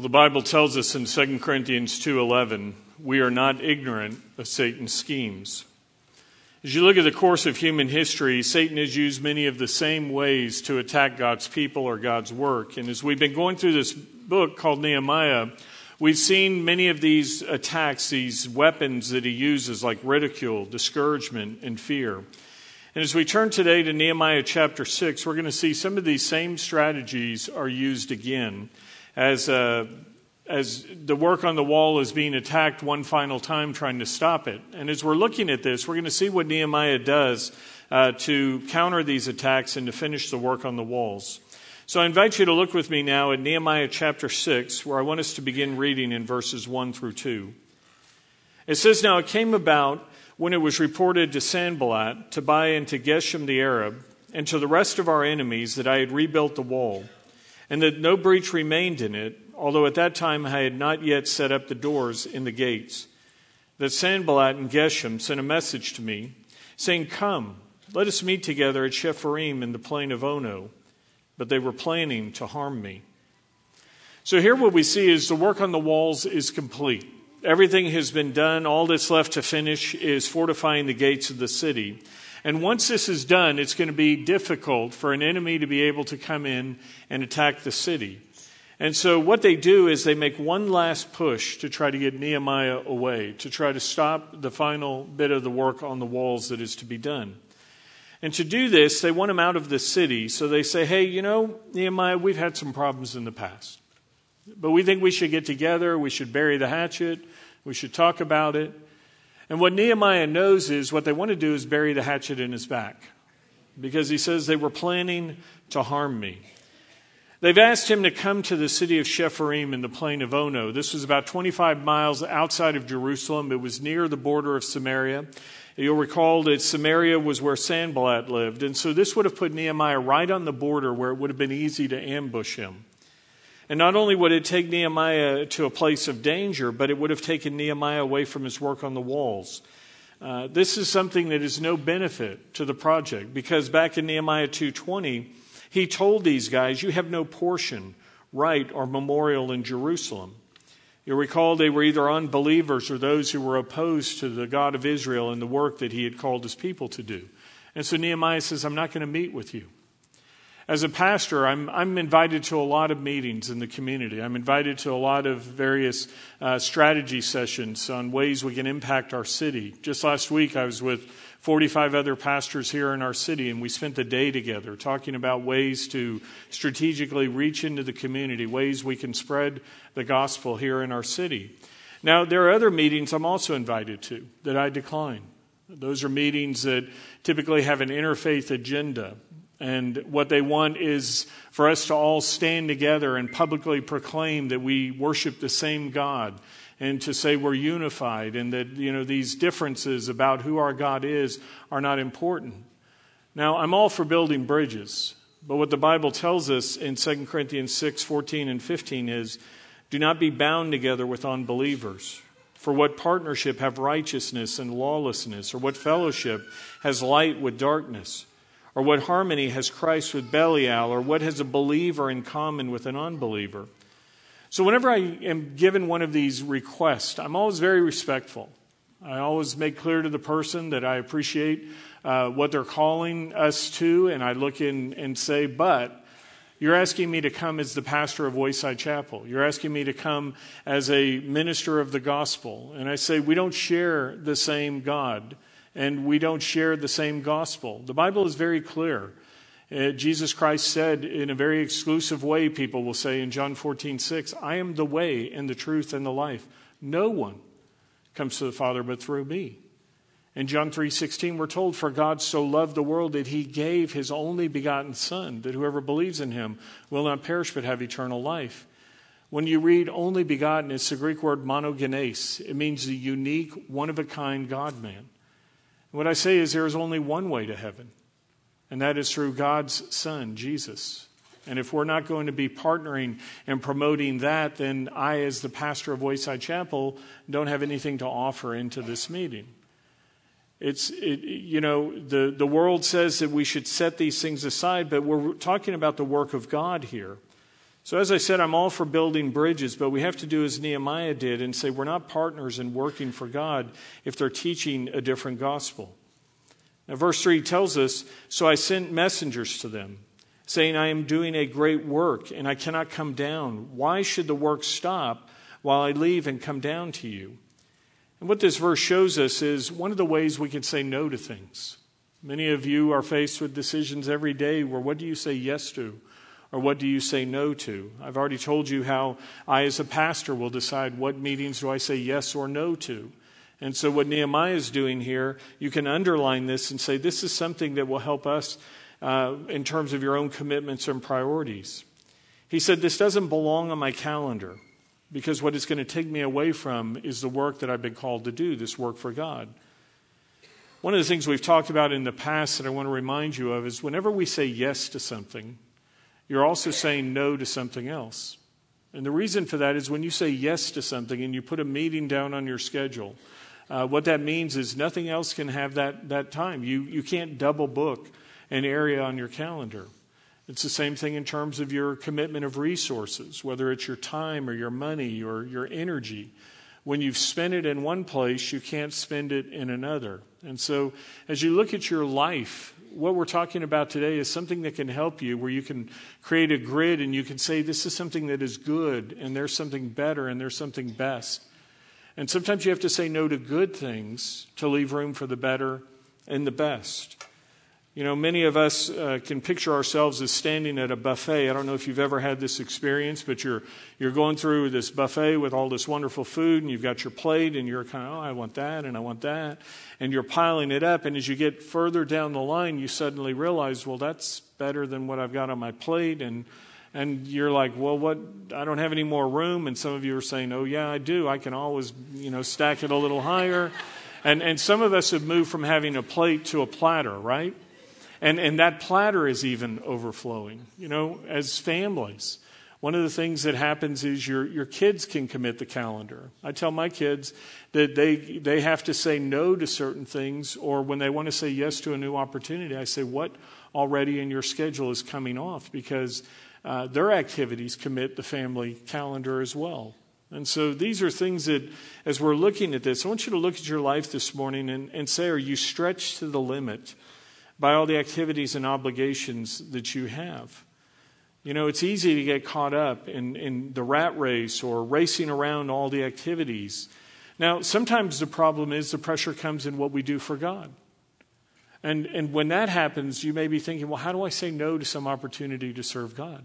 Well, the Bible tells us in 2 Corinthians 2:11, we are not ignorant of Satan's schemes. As you look at the course of human history, Satan has used many of the same ways to attack God's people or God's work. And as we've been going through this book called Nehemiah, we've seen many of these attacks, these weapons that he uses, like ridicule, discouragement, and fear. And as we turn today to Nehemiah chapter 6, we're going to see some of these same strategies are used again as, uh, as the work on the wall is being attacked one final time, trying to stop it. And as we're looking at this, we're going to see what Nehemiah does uh, to counter these attacks and to finish the work on the walls. So I invite you to look with me now at Nehemiah chapter 6, where I want us to begin reading in verses 1 through 2. It says, Now it came about when it was reported to Sanballat, Tobiah, and to Geshem the Arab, and to the rest of our enemies that I had rebuilt the wall and that no breach remained in it, although at that time I had not yet set up the doors in the gates. That Sanballat and Geshem sent a message to me, saying, Come, let us meet together at Chephirim in the plain of Ono. But they were planning to harm me. So here what we see is the work on the walls is complete. Everything has been done. All that's left to finish is fortifying the gates of the city. And once this is done, it's going to be difficult for an enemy to be able to come in and attack the city. And so, what they do is they make one last push to try to get Nehemiah away, to try to stop the final bit of the work on the walls that is to be done. And to do this, they want him out of the city. So they say, hey, you know, Nehemiah, we've had some problems in the past. But we think we should get together. We should bury the hatchet. We should talk about it. And what Nehemiah knows is what they want to do is bury the hatchet in his back because he says they were planning to harm me. They've asked him to come to the city of Chephirim in the plain of Ono. This was about 25 miles outside of Jerusalem. It was near the border of Samaria. You'll recall that Samaria was where Sanballat lived. And so this would have put Nehemiah right on the border where it would have been easy to ambush him. And not only would it take Nehemiah to a place of danger, but it would have taken Nehemiah away from his work on the walls. Uh, this is something that is no benefit to the project because back in Nehemiah 2:20, he told these guys, "You have no portion, right, or memorial in Jerusalem." You'll recall they were either unbelievers or those who were opposed to the God of Israel and the work that he had called his people to do. And so Nehemiah says, I'm not going to meet with you as a pastor, I'm, I'm invited to a lot of meetings in the community. I'm invited to a lot of various uh, strategy sessions on ways we can impact our city. Just last week, I was with 45 other pastors here in our city, and we spent the day together talking about ways to strategically reach into the community, ways we can spread the gospel here in our city. Now, there are other meetings I'm also invited to that I decline. Those are meetings that typically have an interfaith agenda. And what they want is for us to all stand together and publicly proclaim that we worship the same God and to say we're unified and that you know these differences about who our God is are not important. Now, I'm all for building bridges, but what the Bible tells us in 2 Corinthians 6, 14 and 15 is do not be bound together with unbelievers. For what partnership have righteousness and lawlessness, or what fellowship has light with darkness? Or what harmony has Christ with Belial? Or what has a believer in common with an unbeliever? So, whenever I am given one of these requests, I'm always very respectful. I always make clear to the person that I appreciate uh, what they're calling us to, and I look in and say, but you're asking me to come as the pastor of Wayside Chapel. You're asking me to come as a minister of the gospel. And I say, we don't share the same God and we don't share the same gospel. The Bible is very clear. Uh, Jesus Christ said in a very exclusive way, people will say in John 14, 6, I am the way and the truth and the life. No one comes to the Father but through me. In John 3:16 we're told for God so loved the world that he gave his only begotten son that whoever believes in him will not perish but have eternal life. When you read only begotten it's the Greek word monogenes. It means the unique one of a kind God man. What I say is there is only one way to heaven, and that is through God's Son, Jesus. And if we're not going to be partnering and promoting that, then I, as the pastor of Wayside Chapel, don't have anything to offer into this meeting. It's, it, you know, the, the world says that we should set these things aside, but we're talking about the work of God here. So, as I said, I'm all for building bridges, but we have to do as Nehemiah did and say we're not partners in working for God if they're teaching a different gospel. Now, verse 3 tells us So I sent messengers to them, saying, I am doing a great work, and I cannot come down. Why should the work stop while I leave and come down to you? And what this verse shows us is one of the ways we can say no to things. Many of you are faced with decisions every day where what do you say yes to? Or what do you say no to? I've already told you how I, as a pastor, will decide what meetings do I say yes or no to. And so, what Nehemiah is doing here, you can underline this and say, this is something that will help us uh, in terms of your own commitments and priorities. He said, This doesn't belong on my calendar because what it's going to take me away from is the work that I've been called to do, this work for God. One of the things we've talked about in the past that I want to remind you of is whenever we say yes to something, you're also saying no to something else. And the reason for that is when you say yes to something and you put a meeting down on your schedule, uh, what that means is nothing else can have that, that time. You, you can't double book an area on your calendar. It's the same thing in terms of your commitment of resources, whether it's your time or your money or your energy. When you've spent it in one place, you can't spend it in another. And so, as you look at your life, what we're talking about today is something that can help you, where you can create a grid and you can say, This is something that is good, and there's something better, and there's something best. And sometimes you have to say no to good things to leave room for the better and the best. You know, many of us uh, can picture ourselves as standing at a buffet. I don't know if you've ever had this experience, but you're, you're going through this buffet with all this wonderful food, and you've got your plate, and you're kind of, oh, I want that, and I want that. And you're piling it up. And as you get further down the line, you suddenly realize, well, that's better than what I've got on my plate. And, and you're like, well, what? I don't have any more room. And some of you are saying, oh, yeah, I do. I can always, you know, stack it a little higher. And, and some of us have moved from having a plate to a platter, right? And, and that platter is even overflowing, you know, as families. One of the things that happens is your, your kids can commit the calendar. I tell my kids that they, they have to say no to certain things, or when they want to say yes to a new opportunity, I say, What already in your schedule is coming off? Because uh, their activities commit the family calendar as well. And so these are things that, as we're looking at this, I want you to look at your life this morning and, and say, Are you stretched to the limit? By all the activities and obligations that you have. You know, it's easy to get caught up in, in the rat race or racing around all the activities. Now, sometimes the problem is the pressure comes in what we do for God. And, and when that happens, you may be thinking, well, how do I say no to some opportunity to serve God?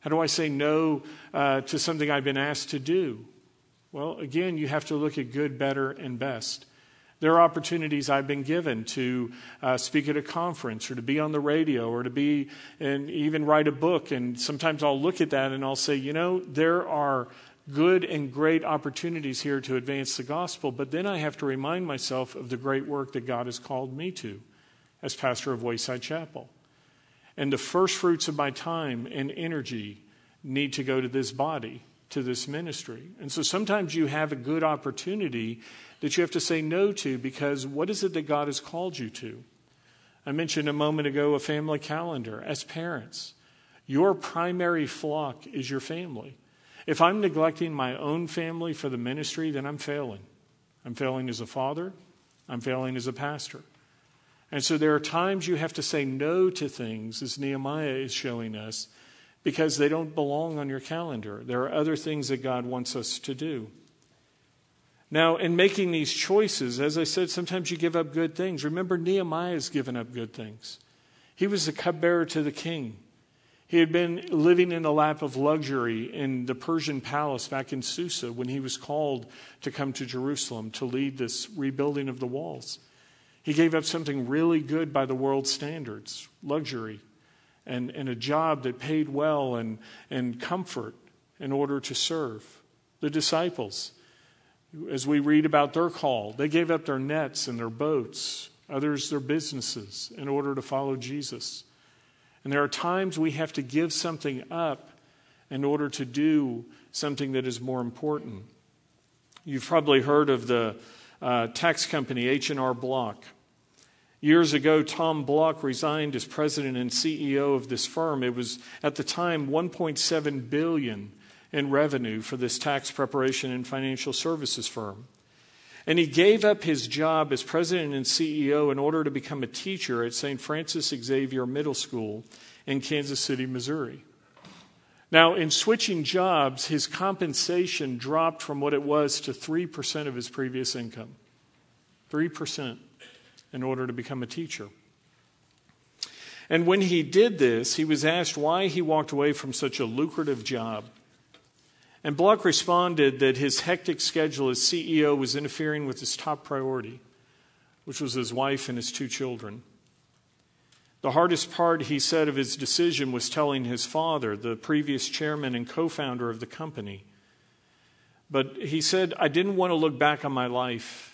How do I say no uh, to something I've been asked to do? Well, again, you have to look at good, better, and best. There are opportunities I've been given to uh, speak at a conference or to be on the radio or to be and even write a book. And sometimes I'll look at that and I'll say, you know, there are good and great opportunities here to advance the gospel, but then I have to remind myself of the great work that God has called me to as pastor of Wayside Chapel. And the first fruits of my time and energy need to go to this body, to this ministry. And so sometimes you have a good opportunity that you have to say no to because what is it that God has called you to? I mentioned a moment ago a family calendar. As parents, your primary flock is your family. If I'm neglecting my own family for the ministry, then I'm failing. I'm failing as a father, I'm failing as a pastor. And so there are times you have to say no to things, as Nehemiah is showing us, because they don't belong on your calendar. There are other things that God wants us to do. Now, in making these choices, as I said, sometimes you give up good things. Remember, Nehemiah's given up good things. He was the cupbearer to the king. He had been living in the lap of luxury in the Persian palace back in Susa when he was called to come to Jerusalem to lead this rebuilding of the walls. He gave up something really good by the world's standards luxury and, and a job that paid well and, and comfort in order to serve. The disciples as we read about their call, they gave up their nets and their boats, others their businesses, in order to follow Jesus. And there are times we have to give something up in order to do something that is more important. You've probably heard of the uh, tax company H&R Block. Years ago, Tom Bloch resigned as president and CEO of this firm. It was at the time 1.7 billion in revenue for this tax preparation and financial services firm. And he gave up his job as president and CEO in order to become a teacher at St. Francis Xavier Middle School in Kansas City, Missouri. Now, in switching jobs, his compensation dropped from what it was to 3% of his previous income. 3% in order to become a teacher. And when he did this, he was asked why he walked away from such a lucrative job. And Bloch responded that his hectic schedule as CEO was interfering with his top priority, which was his wife and his two children. The hardest part, he said, of his decision was telling his father, the previous chairman and co founder of the company. But he said, I didn't want to look back on my life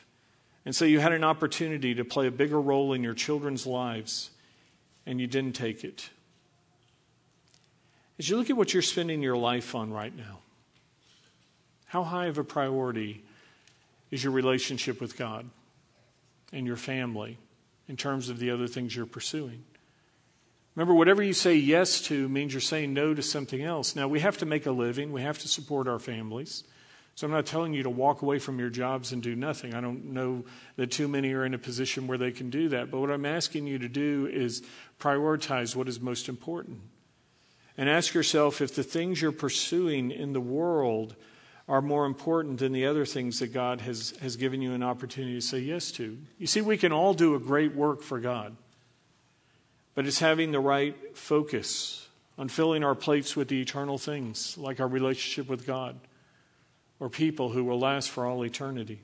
and so you had an opportunity to play a bigger role in your children's lives, and you didn't take it. As you look at what you're spending your life on right now, how high of a priority is your relationship with God and your family in terms of the other things you're pursuing? Remember, whatever you say yes to means you're saying no to something else. Now, we have to make a living, we have to support our families. So I'm not telling you to walk away from your jobs and do nothing. I don't know that too many are in a position where they can do that. But what I'm asking you to do is prioritize what is most important. And ask yourself if the things you're pursuing in the world are more important than the other things that God has, has given you an opportunity to say yes to. You see, we can all do a great work for God, but it's having the right focus on filling our plates with the eternal things, like our relationship with God or people who will last for all eternity.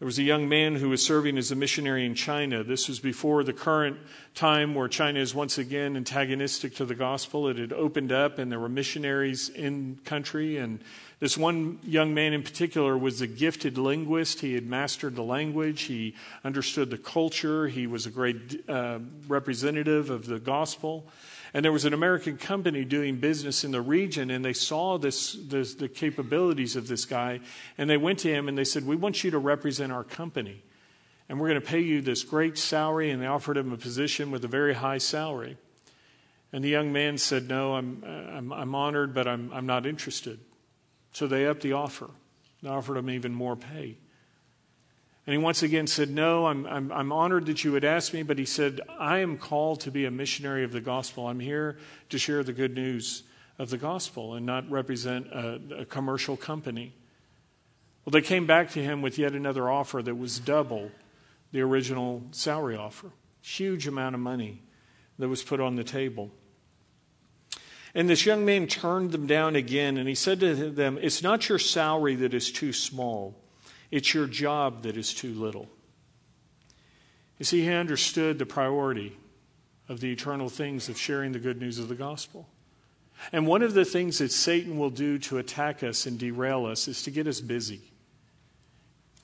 There was a young man who was serving as a missionary in China. This was before the current time where China is once again antagonistic to the gospel. It had opened up and there were missionaries in country. And this one young man in particular was a gifted linguist. He had mastered the language, he understood the culture, he was a great uh, representative of the gospel. And there was an American company doing business in the region, and they saw this, this, the capabilities of this guy, and they went to him and they said, We want you to represent our company. And we're going to pay you this great salary. And they offered him a position with a very high salary. And the young man said, No, I'm, I'm, I'm honored, but I'm, I'm not interested. So they upped the offer. They offered him even more pay. And he once again said, No, I'm, I'm, I'm, honored that you would ask me, but he said, I am called to be a missionary of the gospel. I'm here to share the good news of the gospel and not represent a, a commercial company. Well, they came back to him with yet another offer that was double the original salary offer. Huge amount of money that was put on the table. And this young man turned them down again, and he said to them, It's not your salary that is too small it's your job that is too little. You see, he understood the priority of the eternal things of sharing the good news of the gospel. And one of the things that Satan will do to attack us and derail us is to get us busy.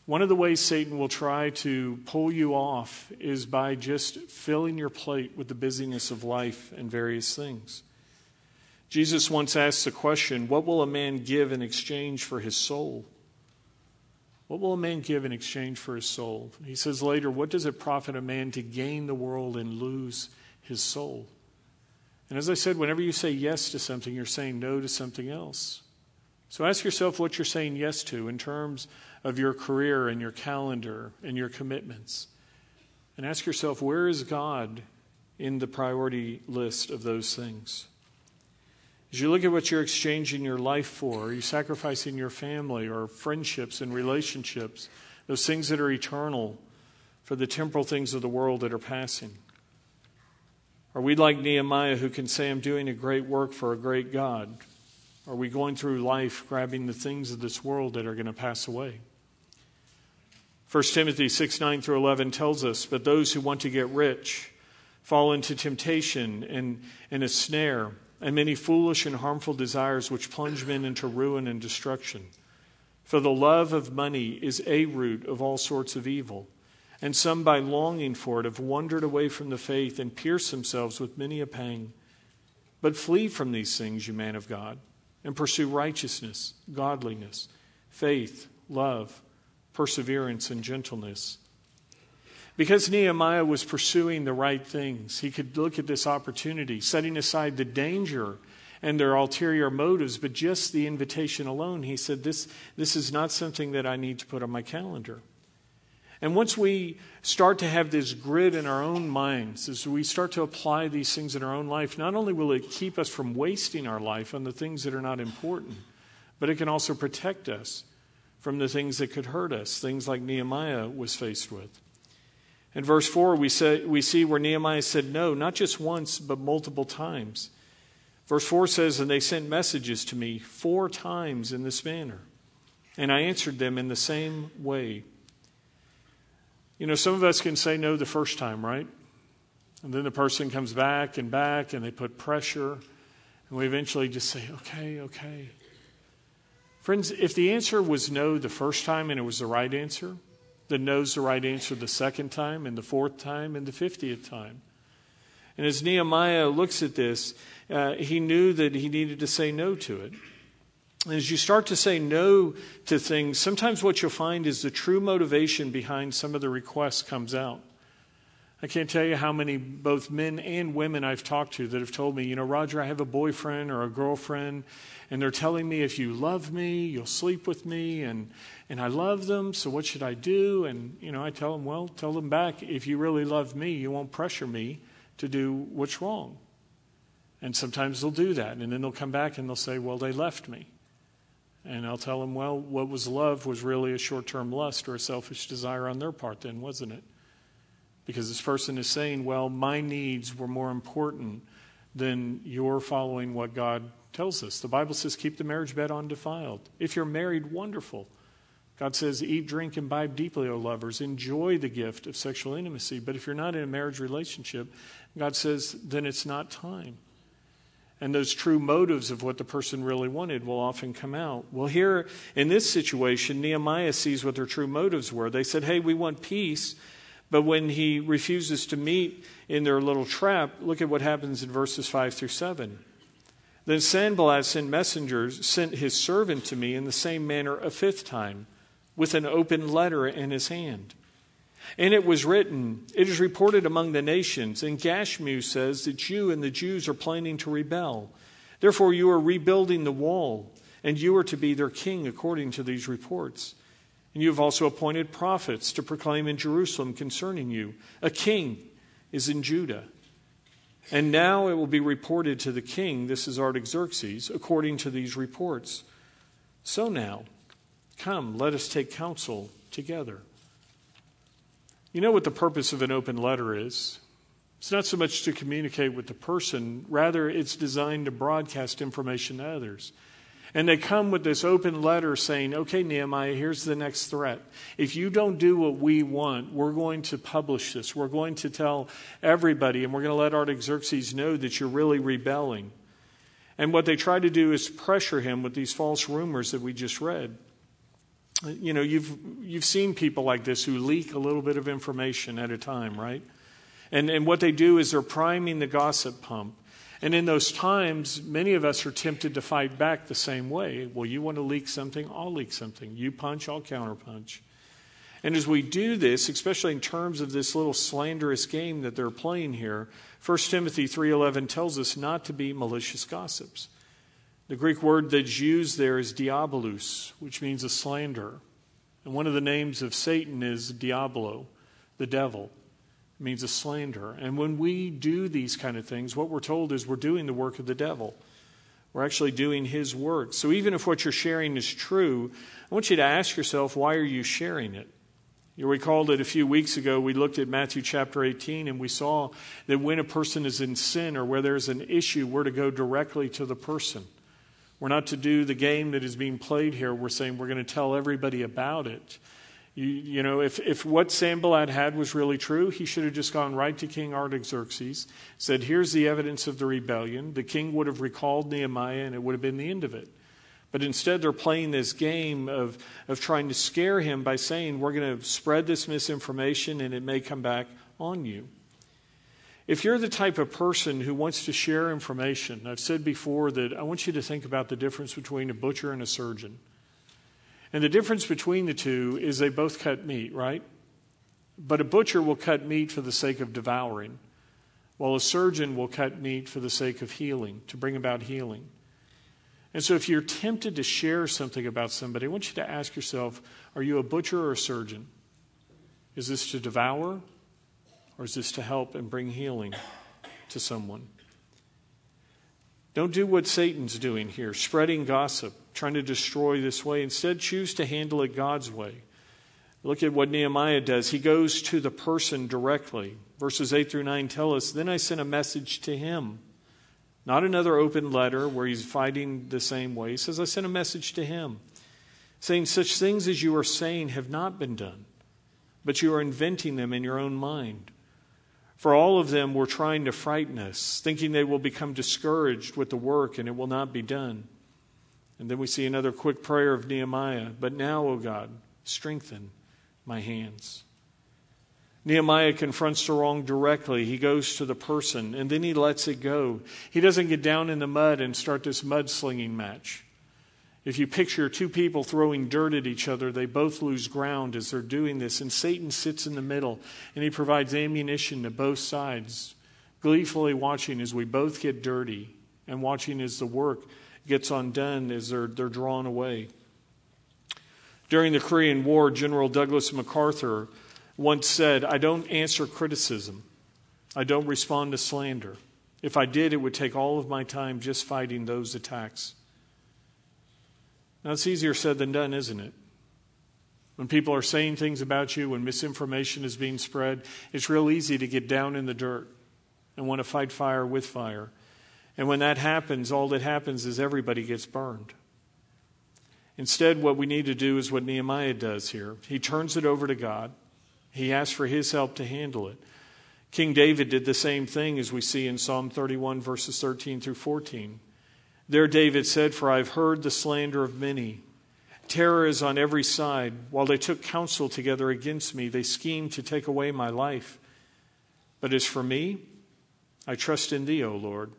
One of the ways Satan will try to pull you off is by just filling your plate with the busyness of life and various things. Jesus once asked the question What will a man give in exchange for his soul? What will a man give in exchange for his soul? He says later, What does it profit a man to gain the world and lose his soul? And as I said, whenever you say yes to something, you're saying no to something else. So ask yourself what you're saying yes to in terms of your career and your calendar and your commitments. And ask yourself, where is God in the priority list of those things? As you look at what you're exchanging your life for, are you sacrificing your family or friendships and relationships, those things that are eternal, for the temporal things of the world that are passing? Are we like Nehemiah who can say, I'm doing a great work for a great God? Are we going through life grabbing the things of this world that are going to pass away? 1 Timothy 6 9 through 11 tells us, But those who want to get rich fall into temptation and, and a snare and many foolish and harmful desires which plunge men into ruin and destruction. For the love of money is a root of all sorts of evil, and some by longing for it have wandered away from the faith and pierced themselves with many a pang. But flee from these things, you man of God, and pursue righteousness, godliness, faith, love, perseverance, and gentleness Because Nehemiah was pursuing the right things, he could look at this opportunity, setting aside the danger and their ulterior motives, but just the invitation alone. He said, This, this is not something that I need to put on my calendar. And once we start to have this grid in our own minds, as we start to apply these things in our own life, not only will it keep us from wasting our life on the things that are not important, but it can also protect us from the things that could hurt us, things like Nehemiah was faced with. In verse 4, we, say, we see where Nehemiah said no, not just once, but multiple times. Verse 4 says, And they sent messages to me four times in this manner, and I answered them in the same way. You know, some of us can say no the first time, right? And then the person comes back and back, and they put pressure, and we eventually just say, okay, okay. Friends, if the answer was no the first time and it was the right answer, then knows the right answer the second time, and the fourth time, and the fiftieth time. And as Nehemiah looks at this, uh, he knew that he needed to say no to it. And as you start to say no to things, sometimes what you'll find is the true motivation behind some of the requests comes out. I can't tell you how many, both men and women, I've talked to that have told me, you know, Roger, I have a boyfriend or a girlfriend, and they're telling me if you love me, you'll sleep with me, and, and I love them, so what should I do? And, you know, I tell them, well, tell them back, if you really love me, you won't pressure me to do what's wrong. And sometimes they'll do that. And then they'll come back and they'll say, Well, they left me. And I'll tell them, Well, what was love was really a short term lust or a selfish desire on their part, then, wasn't it? Because this person is saying, Well, my needs were more important than your following what God tells us. The Bible says, Keep the marriage bed undefiled. If you're married, wonderful. God says, Eat, drink, and imbibe deeply, O lovers. Enjoy the gift of sexual intimacy. But if you're not in a marriage relationship, God says, then it's not time. And those true motives of what the person really wanted will often come out. Well, here in this situation, Nehemiah sees what their true motives were. They said, Hey, we want peace. But when he refuses to meet in their little trap, look at what happens in verses 5 through 7. Then Sanballat sent messengers, sent his servant to me in the same manner a fifth time, with an open letter in his hand. And it was written, It is reported among the nations, and Gashmu says that you and the Jews are planning to rebel. Therefore, you are rebuilding the wall, and you are to be their king according to these reports. And you have also appointed prophets to proclaim in Jerusalem concerning you. A king is in Judah. And now it will be reported to the king, this is Artaxerxes, according to these reports. So now, come, let us take counsel together. You know what the purpose of an open letter is? It's not so much to communicate with the person, rather, it's designed to broadcast information to others. And they come with this open letter saying, okay, Nehemiah, here's the next threat. If you don't do what we want, we're going to publish this. We're going to tell everybody, and we're going to let Artaxerxes know that you're really rebelling. And what they try to do is pressure him with these false rumors that we just read you know, you've, you've seen people like this who leak a little bit of information at a time, right? And, and what they do is they're priming the gossip pump. And in those times, many of us are tempted to fight back the same way. Well, you want to leak something, I'll leak something. You punch, I'll counterpunch. And as we do this, especially in terms of this little slanderous game that they're playing here, 1 Timothy 3:11 tells us not to be malicious gossips. The Greek word that's used there is diabolus, which means a slander. And one of the names of Satan is Diablo, the devil. Means a slander. And when we do these kind of things, what we're told is we're doing the work of the devil. We're actually doing his work. So even if what you're sharing is true, I want you to ask yourself, why are you sharing it? You recall that a few weeks ago we looked at Matthew chapter 18 and we saw that when a person is in sin or where there's an issue, we're to go directly to the person. We're not to do the game that is being played here. We're saying we're going to tell everybody about it. You, you, know, if, if what Sanballat had was really true, he should have just gone right to King Artaxerxes, said, Here's the evidence of the rebellion. The king would have recalled Nehemiah, and it would have been the end of it. But instead, they're playing this game of, of trying to scare him by saying, We're going to spread this misinformation, and it may come back on you. If you're the type of person who wants to share information, I've said before that I want you to think about the difference between a butcher and a surgeon. And the difference between the two is they both cut meat, right? But a butcher will cut meat for the sake of devouring, while a surgeon will cut meat for the sake of healing, to bring about healing. And so, if you're tempted to share something about somebody, I want you to ask yourself are you a butcher or a surgeon? Is this to devour, or is this to help and bring healing to someone? Don't do what Satan's doing here, spreading gossip, trying to destroy this way. Instead, choose to handle it God's way. Look at what Nehemiah does. He goes to the person directly. Verses 8 through 9 tell us Then I sent a message to him. Not another open letter where he's fighting the same way. He says, I sent a message to him saying, Such things as you are saying have not been done, but you are inventing them in your own mind. For all of them were trying to frighten us, thinking they will become discouraged with the work and it will not be done. And then we see another quick prayer of Nehemiah. But now, O God, strengthen my hands. Nehemiah confronts the wrong directly. He goes to the person and then he lets it go. He doesn't get down in the mud and start this mudslinging match. If you picture two people throwing dirt at each other, they both lose ground as they're doing this. And Satan sits in the middle and he provides ammunition to both sides, gleefully watching as we both get dirty and watching as the work gets undone as they're, they're drawn away. During the Korean War, General Douglas MacArthur once said, I don't answer criticism, I don't respond to slander. If I did, it would take all of my time just fighting those attacks. Now, it's easier said than done, isn't it? When people are saying things about you, when misinformation is being spread, it's real easy to get down in the dirt and want to fight fire with fire. And when that happens, all that happens is everybody gets burned. Instead, what we need to do is what Nehemiah does here. He turns it over to God, he asks for his help to handle it. King David did the same thing as we see in Psalm 31, verses 13 through 14. There, David said, For I've heard the slander of many. Terror is on every side. While they took counsel together against me, they schemed to take away my life. But as for me, I trust in thee, O Lord.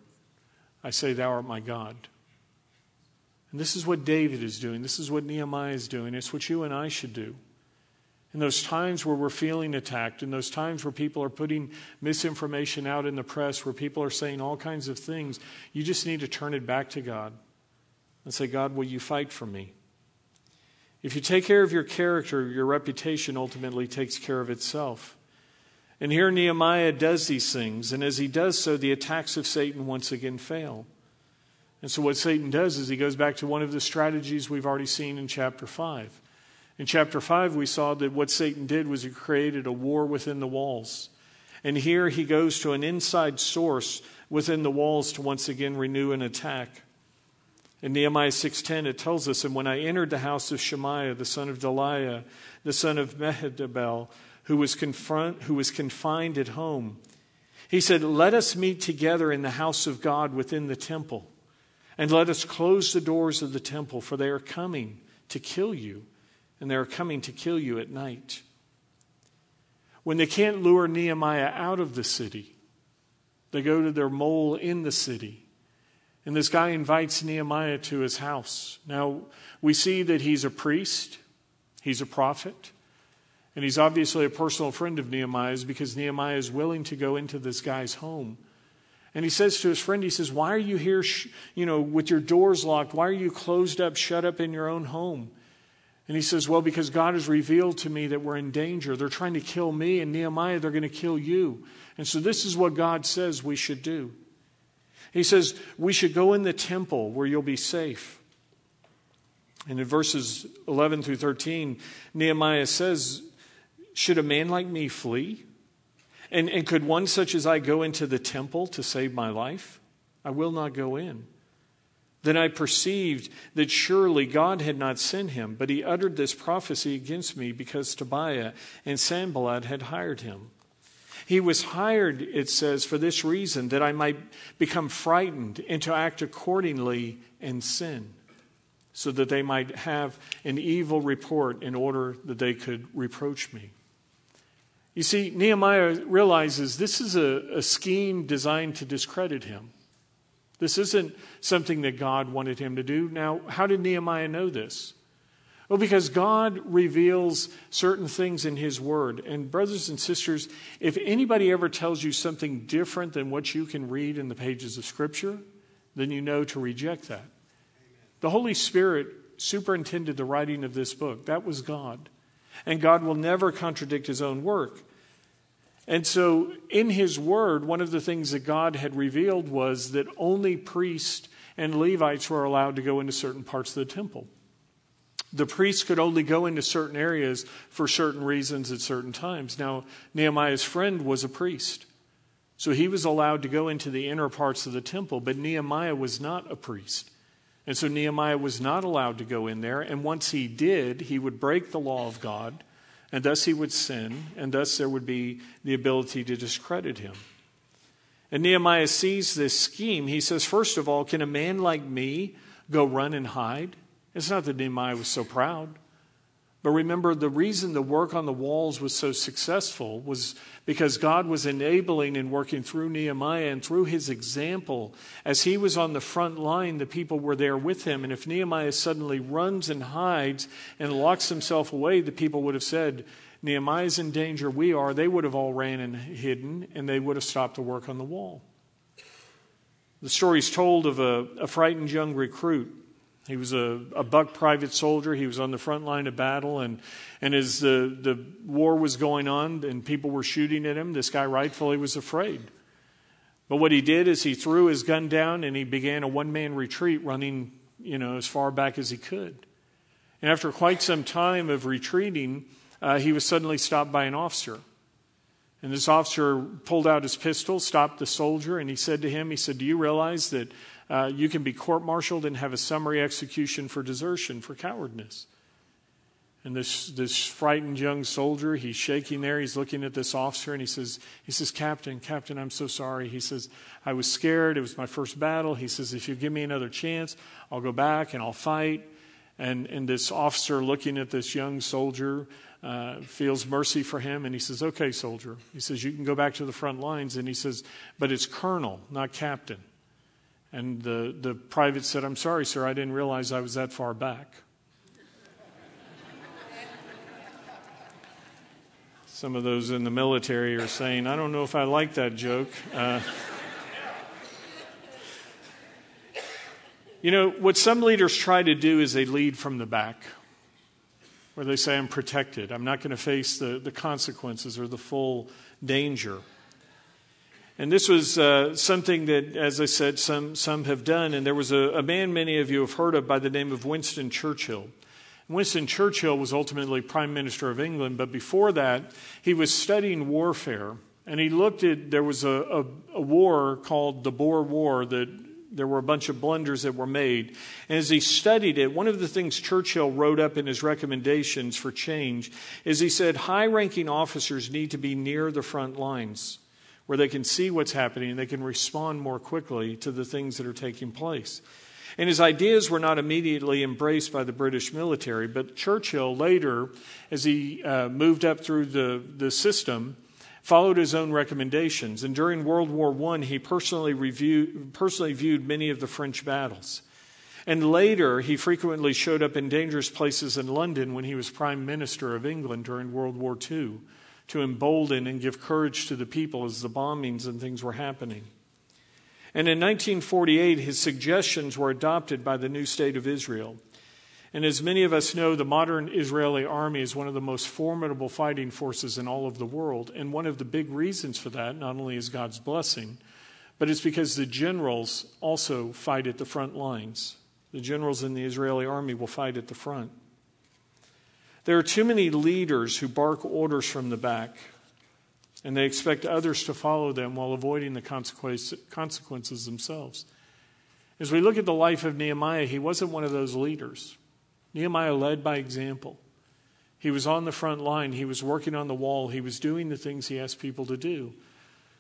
I say, Thou art my God. And this is what David is doing. This is what Nehemiah is doing. It's what you and I should do. In those times where we're feeling attacked, in those times where people are putting misinformation out in the press, where people are saying all kinds of things, you just need to turn it back to God and say, God, will you fight for me? If you take care of your character, your reputation ultimately takes care of itself. And here Nehemiah does these things, and as he does so, the attacks of Satan once again fail. And so, what Satan does is he goes back to one of the strategies we've already seen in chapter 5. In chapter 5, we saw that what Satan did was he created a war within the walls. And here he goes to an inside source within the walls to once again renew an attack. In Nehemiah 6:10 it tells us and when I entered the house of Shemaiah the son of Delaiah the son of Mehetabel who was confront, who was confined at home he said let us meet together in the house of God within the temple and let us close the doors of the temple, for they are coming to kill you, and they are coming to kill you at night. When they can't lure Nehemiah out of the city, they go to their mole in the city. And this guy invites Nehemiah to his house. Now, we see that he's a priest, he's a prophet, and he's obviously a personal friend of Nehemiah's because Nehemiah is willing to go into this guy's home and he says to his friend, he says, Why are you here, you know, with your doors locked? Why are you closed up, shut up in your own home? And he says, Well, because God has revealed to me that we're in danger. They're trying to kill me, and Nehemiah, they're going to kill you. And so this is what God says we should do. He says, We should go in the temple where you'll be safe. And in verses 11 through 13, Nehemiah says, Should a man like me flee? And, and could one such as I go into the temple to save my life? I will not go in. Then I perceived that surely God had not sent him, but he uttered this prophecy against me because Tobiah and Sanballat had hired him. He was hired, it says, for this reason, that I might become frightened and to act accordingly and sin, so that they might have an evil report in order that they could reproach me. You see, Nehemiah realizes this is a, a, scheme designed to discredit him. This isn't something that God wanted him to do. Now, how did Nehemiah know this? Well, because God reveals certain things in His Word. And, brothers and sisters, if anybody ever tells you something different than what you can read in the pages of Scripture, then you know to reject that. The Holy Spirit superintended the writing of this book. That was God. And God will never contradict His own work. And so, in His Word, one of the things that God had revealed was that only priests and Levites were allowed to go into certain parts of the temple. The priests could only go into certain areas for certain reasons at certain times. Now, Nehemiah's friend was a priest. So he was allowed to go into the inner parts of the temple, but Nehemiah was not a priest. And so Nehemiah was not allowed to go in there. And once he did, he would break the law of God, and thus he would sin, and thus there would be the ability to discredit him. And Nehemiah sees this scheme. He says, First of all, can a man like me go run and hide? It's not that Nehemiah was so proud. But remember, the reason the work on the walls was so successful was because God was enabling and working through Nehemiah and through his example. As he was on the front line, the people were there with him. And if Nehemiah suddenly runs and hides and locks himself away, the people would have said, Nehemiah's in danger, we are. They would have all ran and hidden, and they would have stopped the work on the wall. The story is told of a, a frightened young recruit he was a, a buck private soldier. He was on the front line of battle. And, and as the, the war was going on and people were shooting at him, this guy rightfully was afraid. But what he did is he threw his gun down and he began a one man retreat running, you know, as far back as he could. And after quite some time of retreating, uh, he was suddenly stopped by an officer. And this officer pulled out his pistol, stopped the soldier, and he said to him, he said, Do you realize that uh, you can be court martialed and have a summary execution for desertion, for cowardness. And this, this frightened young soldier, he's shaking there. He's looking at this officer and he says, he says, Captain, Captain, I'm so sorry. He says, I was scared. It was my first battle. He says, if you give me another chance, I'll go back and I'll fight. And, and this officer looking at this young soldier uh, feels mercy for him and he says, okay, soldier. He says, you can go back to the front lines. And he says, but it's colonel, not captain. And the, the private said, I'm sorry, sir, I didn't realize I was that far back. Some of those in the military are saying, I don't know if I like that joke. Uh, you know, what some leaders try to do is they lead from the back, where they say, I'm protected. I'm not going to face the, the consequences or the full danger. And this was uh, something that, as I said, some, some have done. And there was a, a man many of you have heard of by the name of Winston Churchill. Winston Churchill was ultimately Prime Minister of England, but before that, he was studying warfare. And he looked at, there was a, a, a, war called the Boer War that there were a bunch of blunders that were made. And as he studied it, one of the things Churchill wrote up in his recommendations for change is he said high ranking officers need to be near the front lines where they can see what's happening and they can respond more quickly to the things that are taking place. And his ideas were not immediately embraced by the British military, but Churchill later, as he uh, moved up through the, the system, followed his own recommendations. And during World War I, he personally, reviewed, personally viewed many of the French battles. And later, he frequently showed up in dangerous places in London when he was Prime Minister of England during World War II to embolden and give courage to the people as the bombings and things were happening. And in 1948, his suggestions were adopted by the new state of Israel. And as many of us know, the modern Israeli army is one of the most formidable fighting forces in all of the world. And one of the big reasons for that not only is God's blessing, but it's because the generals also fight at the front lines. The generals in the Israeli army will fight at the front. There are too many leaders who bark orders from the back, and they expect others to follow them while avoiding the consequences themselves. As we look at the life of Nehemiah, he wasn't one of those leaders. Nehemiah led by example. He was on the front line, he was working on the wall, he was doing the things he asked people to do.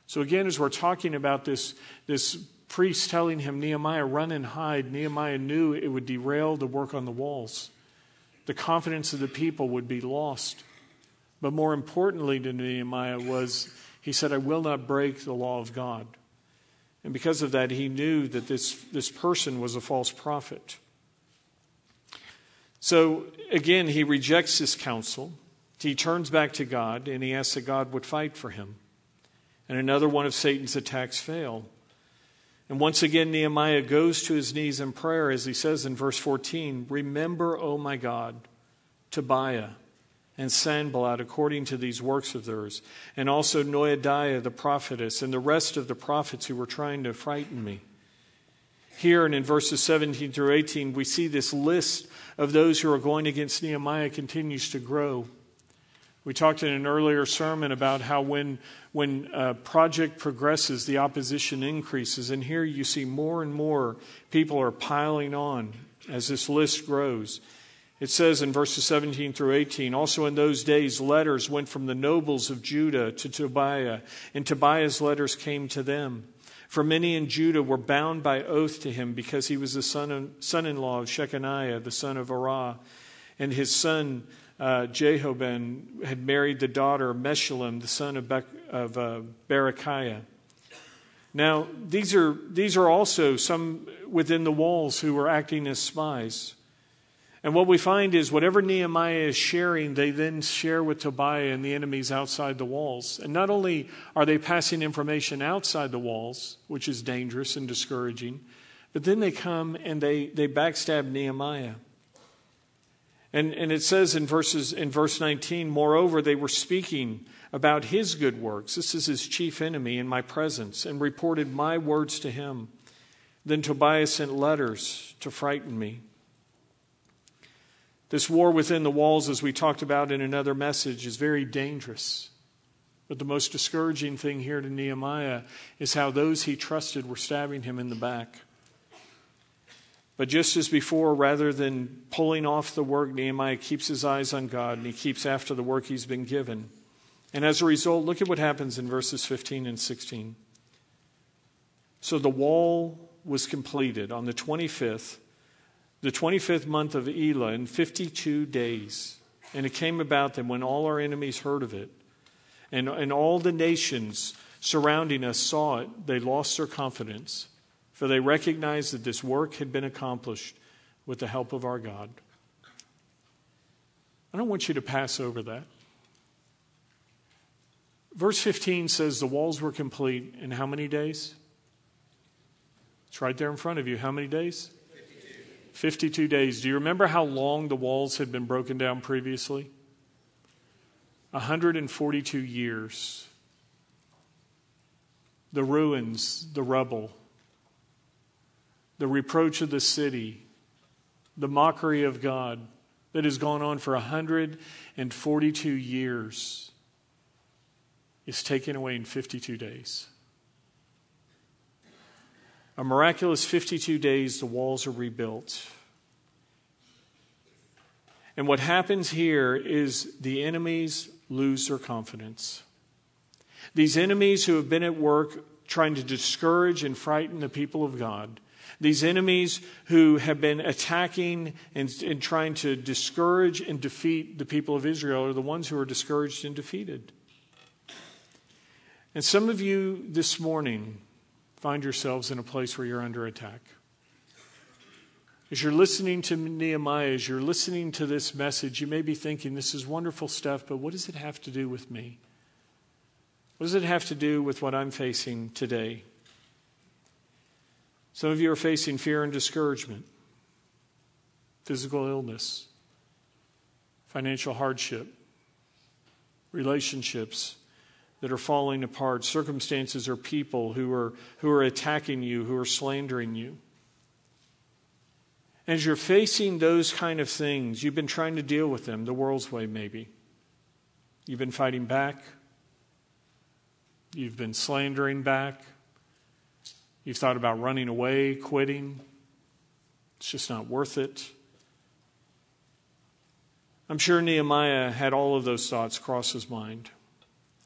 So, again, as we're talking about this, this priest telling him, Nehemiah, run and hide, Nehemiah knew it would derail the work on the walls the confidence of the people would be lost. But more importantly to Nehemiah was he said, I will not break the law of God. And because of that, he knew that this, this person was a false prophet. So again, he rejects this counsel. He turns back to God and he asks that God would fight for him. And another one of Satan's attacks fail. And once again, Nehemiah goes to his knees in prayer, as he says in verse 14 Remember, O my God, Tobiah and Sanballat according to these works of theirs, and also Noadiah the prophetess, and the rest of the prophets who were trying to frighten me. Here and in verses 17 through 18, we see this list of those who are going against Nehemiah continues to grow. We talked in an earlier sermon about how when, when a project progresses, the opposition increases. And here you see more and more people are piling on as this list grows. It says in verses 17 through 18 Also in those days, letters went from the nobles of Judah to Tobiah, and Tobiah's letters came to them. For many in Judah were bound by oath to him because he was the son in law of Shechaniah, the son of Arah, and his son uh, Jehoben had married the daughter of Meshullam, the son of, Be- of uh, Berechiah. Now, these are, these are also some within the walls who were acting as spies. And what we find is whatever Nehemiah is sharing, they then share with Tobiah and the enemies outside the walls. And not only are they passing information outside the walls, which is dangerous and discouraging, but then they come and they, they backstab Nehemiah. And, and it says in, verses, in verse 19, moreover, they were speaking about his good works. This is his chief enemy in my presence, and reported my words to him. Then Tobiah sent letters to frighten me. This war within the walls, as we talked about in another message, is very dangerous. But the most discouraging thing here to Nehemiah is how those he trusted were stabbing him in the back. But just as before, rather than pulling off the work, Nehemiah keeps his eyes on God and he keeps after the work he's been given. And as a result, look at what happens in verses 15 and 16. So the wall was completed on the 25th the 25th month of Elul in 52 days. And it came about that when all our enemies heard of it, and, and all the nations surrounding us saw it, they lost their confidence, for they recognized that this work had been accomplished with the help of our God. I don't want you to pass over that. Verse 15 says the walls were complete in how many days? It's right there in front of you. How many days? 52 days. Do you remember how long the walls had been broken down previously? 142 years. The ruins, the rubble, the reproach of the city, the mockery of God that has gone on for 142 years is taken away in 52 days. A miraculous 52 days, the walls are rebuilt. And what happens here is the enemies lose their confidence. These enemies who have been at work trying to discourage and frighten the people of God, these enemies who have been attacking and, and, trying to discourage and defeat the people of Israel are the ones who are discouraged and defeated. And some of you this morning find yourselves in a place where you're under attack. As you're listening to Nehemiah, as you're listening to this message, you may be thinking, this is wonderful stuff, but what does it have to do with me? What does it have to do with what I'm facing today? Some of you are facing fear and discouragement, physical illness, financial hardship, relationships that are falling apart, circumstances or people who are, who are attacking you, who are slandering you. As you're facing those kind of things, you've been trying to deal with them the world's way, maybe. You've been fighting back. You've been slandering back. You've thought about running away, quitting. It's just not worth it. I'm sure Nehemiah had all of those thoughts cross his mind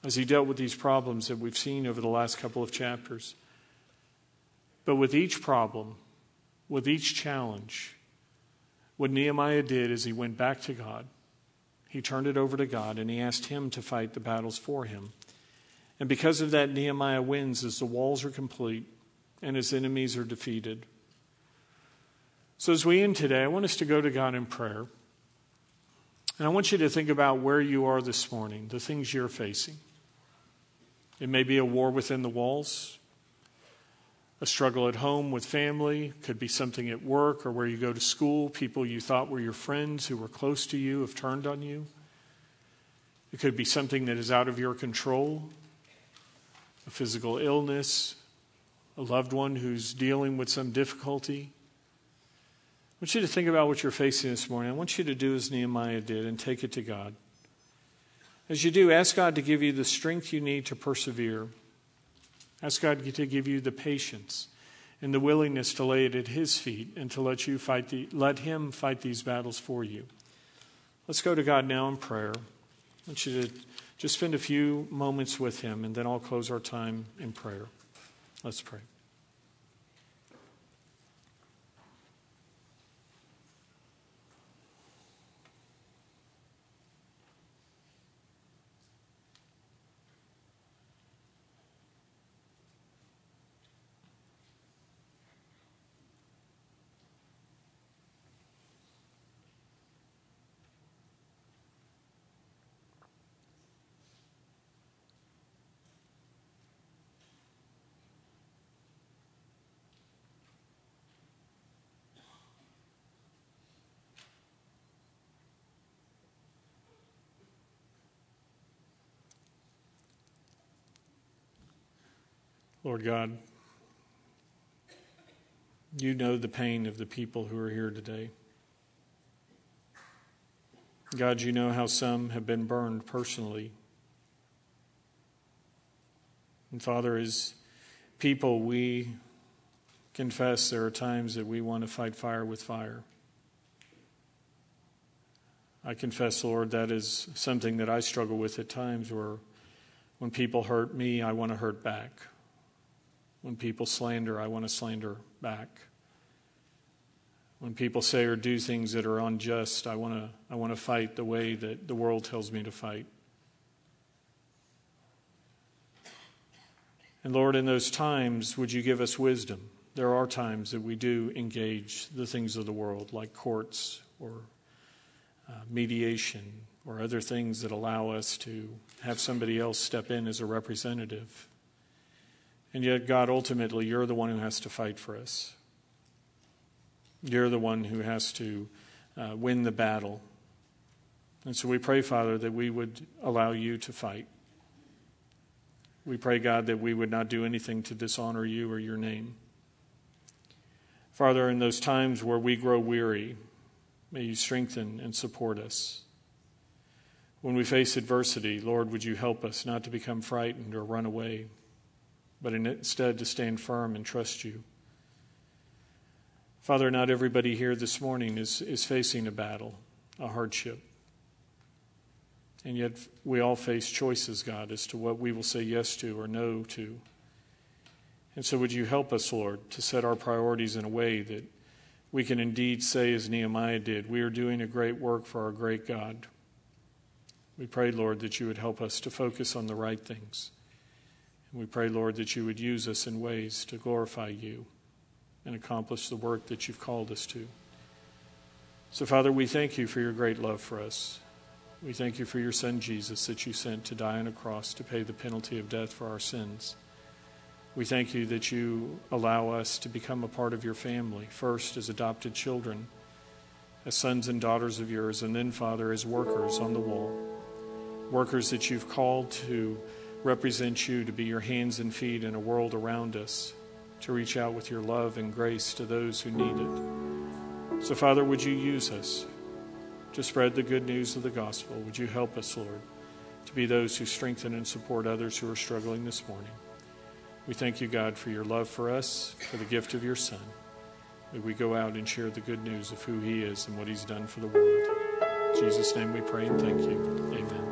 as he dealt with these problems that we've seen over the last couple of chapters. But with each problem, with each challenge, what Nehemiah did is he went back to God. He turned it over to God and he asked Him to fight the battles for him. And because of that, Nehemiah wins as the walls are complete and his enemies are defeated. So, as we end today, I want us to go to God in prayer. And I want you to think about where you are this morning, the things you're facing. It may be a war within the walls, a struggle at home with family, could be something at work or where you go to school. People you thought were your friends who were close to you have turned on you. It could be something that is out of your control, a physical illness, a loved one who's dealing with some difficulty. I want you to think about what you're facing this morning. I want you to do as Nehemiah did and take it to God. As you do, ask God to give you the strength you need to persevere. Ask God to give you the patience and the willingness to lay it at His feet and to let you fight the, let Him fight these battles for you. Let's go to God now in prayer. I want you to just spend a few moments with Him, and then I'll close our time in prayer. Let's pray. Lord God, you know the pain of the people who are here today. God, you know how some have been burned personally. And Father, as people, we confess there are times that we want to fight fire with fire. I confess, Lord, that is something that I struggle with at times where when people hurt me, I want to hurt back. When people slander, I want to slander back. When people say or do things that are unjust, I want to, I want to fight the way that the world tells me to fight. And Lord, in those times, would you give us wisdom? There are times that we do engage the things of the world, like courts or uh, mediation or other things that allow us to have somebody else step in as a representative. And yet, God, ultimately, you're the one who has to fight for us. You're the one who has to uh, win the battle. And so we pray, Father, that we would allow you to fight. We pray, God, that we would not do anything to dishonor you or your name. Father, in those times where we grow weary, may you strengthen and support us. When we face adversity, Lord, would you help us not to become frightened or run away? But instead to stand firm and trust you. Father, not everybody here this morning is, is facing a battle, a hardship. And yet we all face choices, God, as to what we will say yes to or no to. And so would you help us, Lord, to set our priorities in a way that we can indeed say, as Nehemiah did, we are doing a great work for our great God. We pray, Lord, that you would help us to focus on the right things. We pray, Lord, that you would use us in ways to glorify you and accomplish the work that you've called us to. So, Father, we thank you for your great love for us. We thank you for your Son, Jesus, that you sent to die on a cross to pay the penalty of death for our sins. We thank you that you allow us to become a part of your family, first as adopted children, as sons and daughters of yours, and then, Father, as workers on the wall, workers that you've called to represent you to be your hands and feet in a world around us, to reach out with your love and grace to those who need it. So, Father, would you use us to spread the good news of the gospel? Would you help us, Lord, to be those who strengthen and support others who are struggling this morning? We thank you, God, for your love for us, for the gift of your Son. May we go out and share the good news of who he is and what he's done for the world. In Jesus' name we pray and thank you. Amen.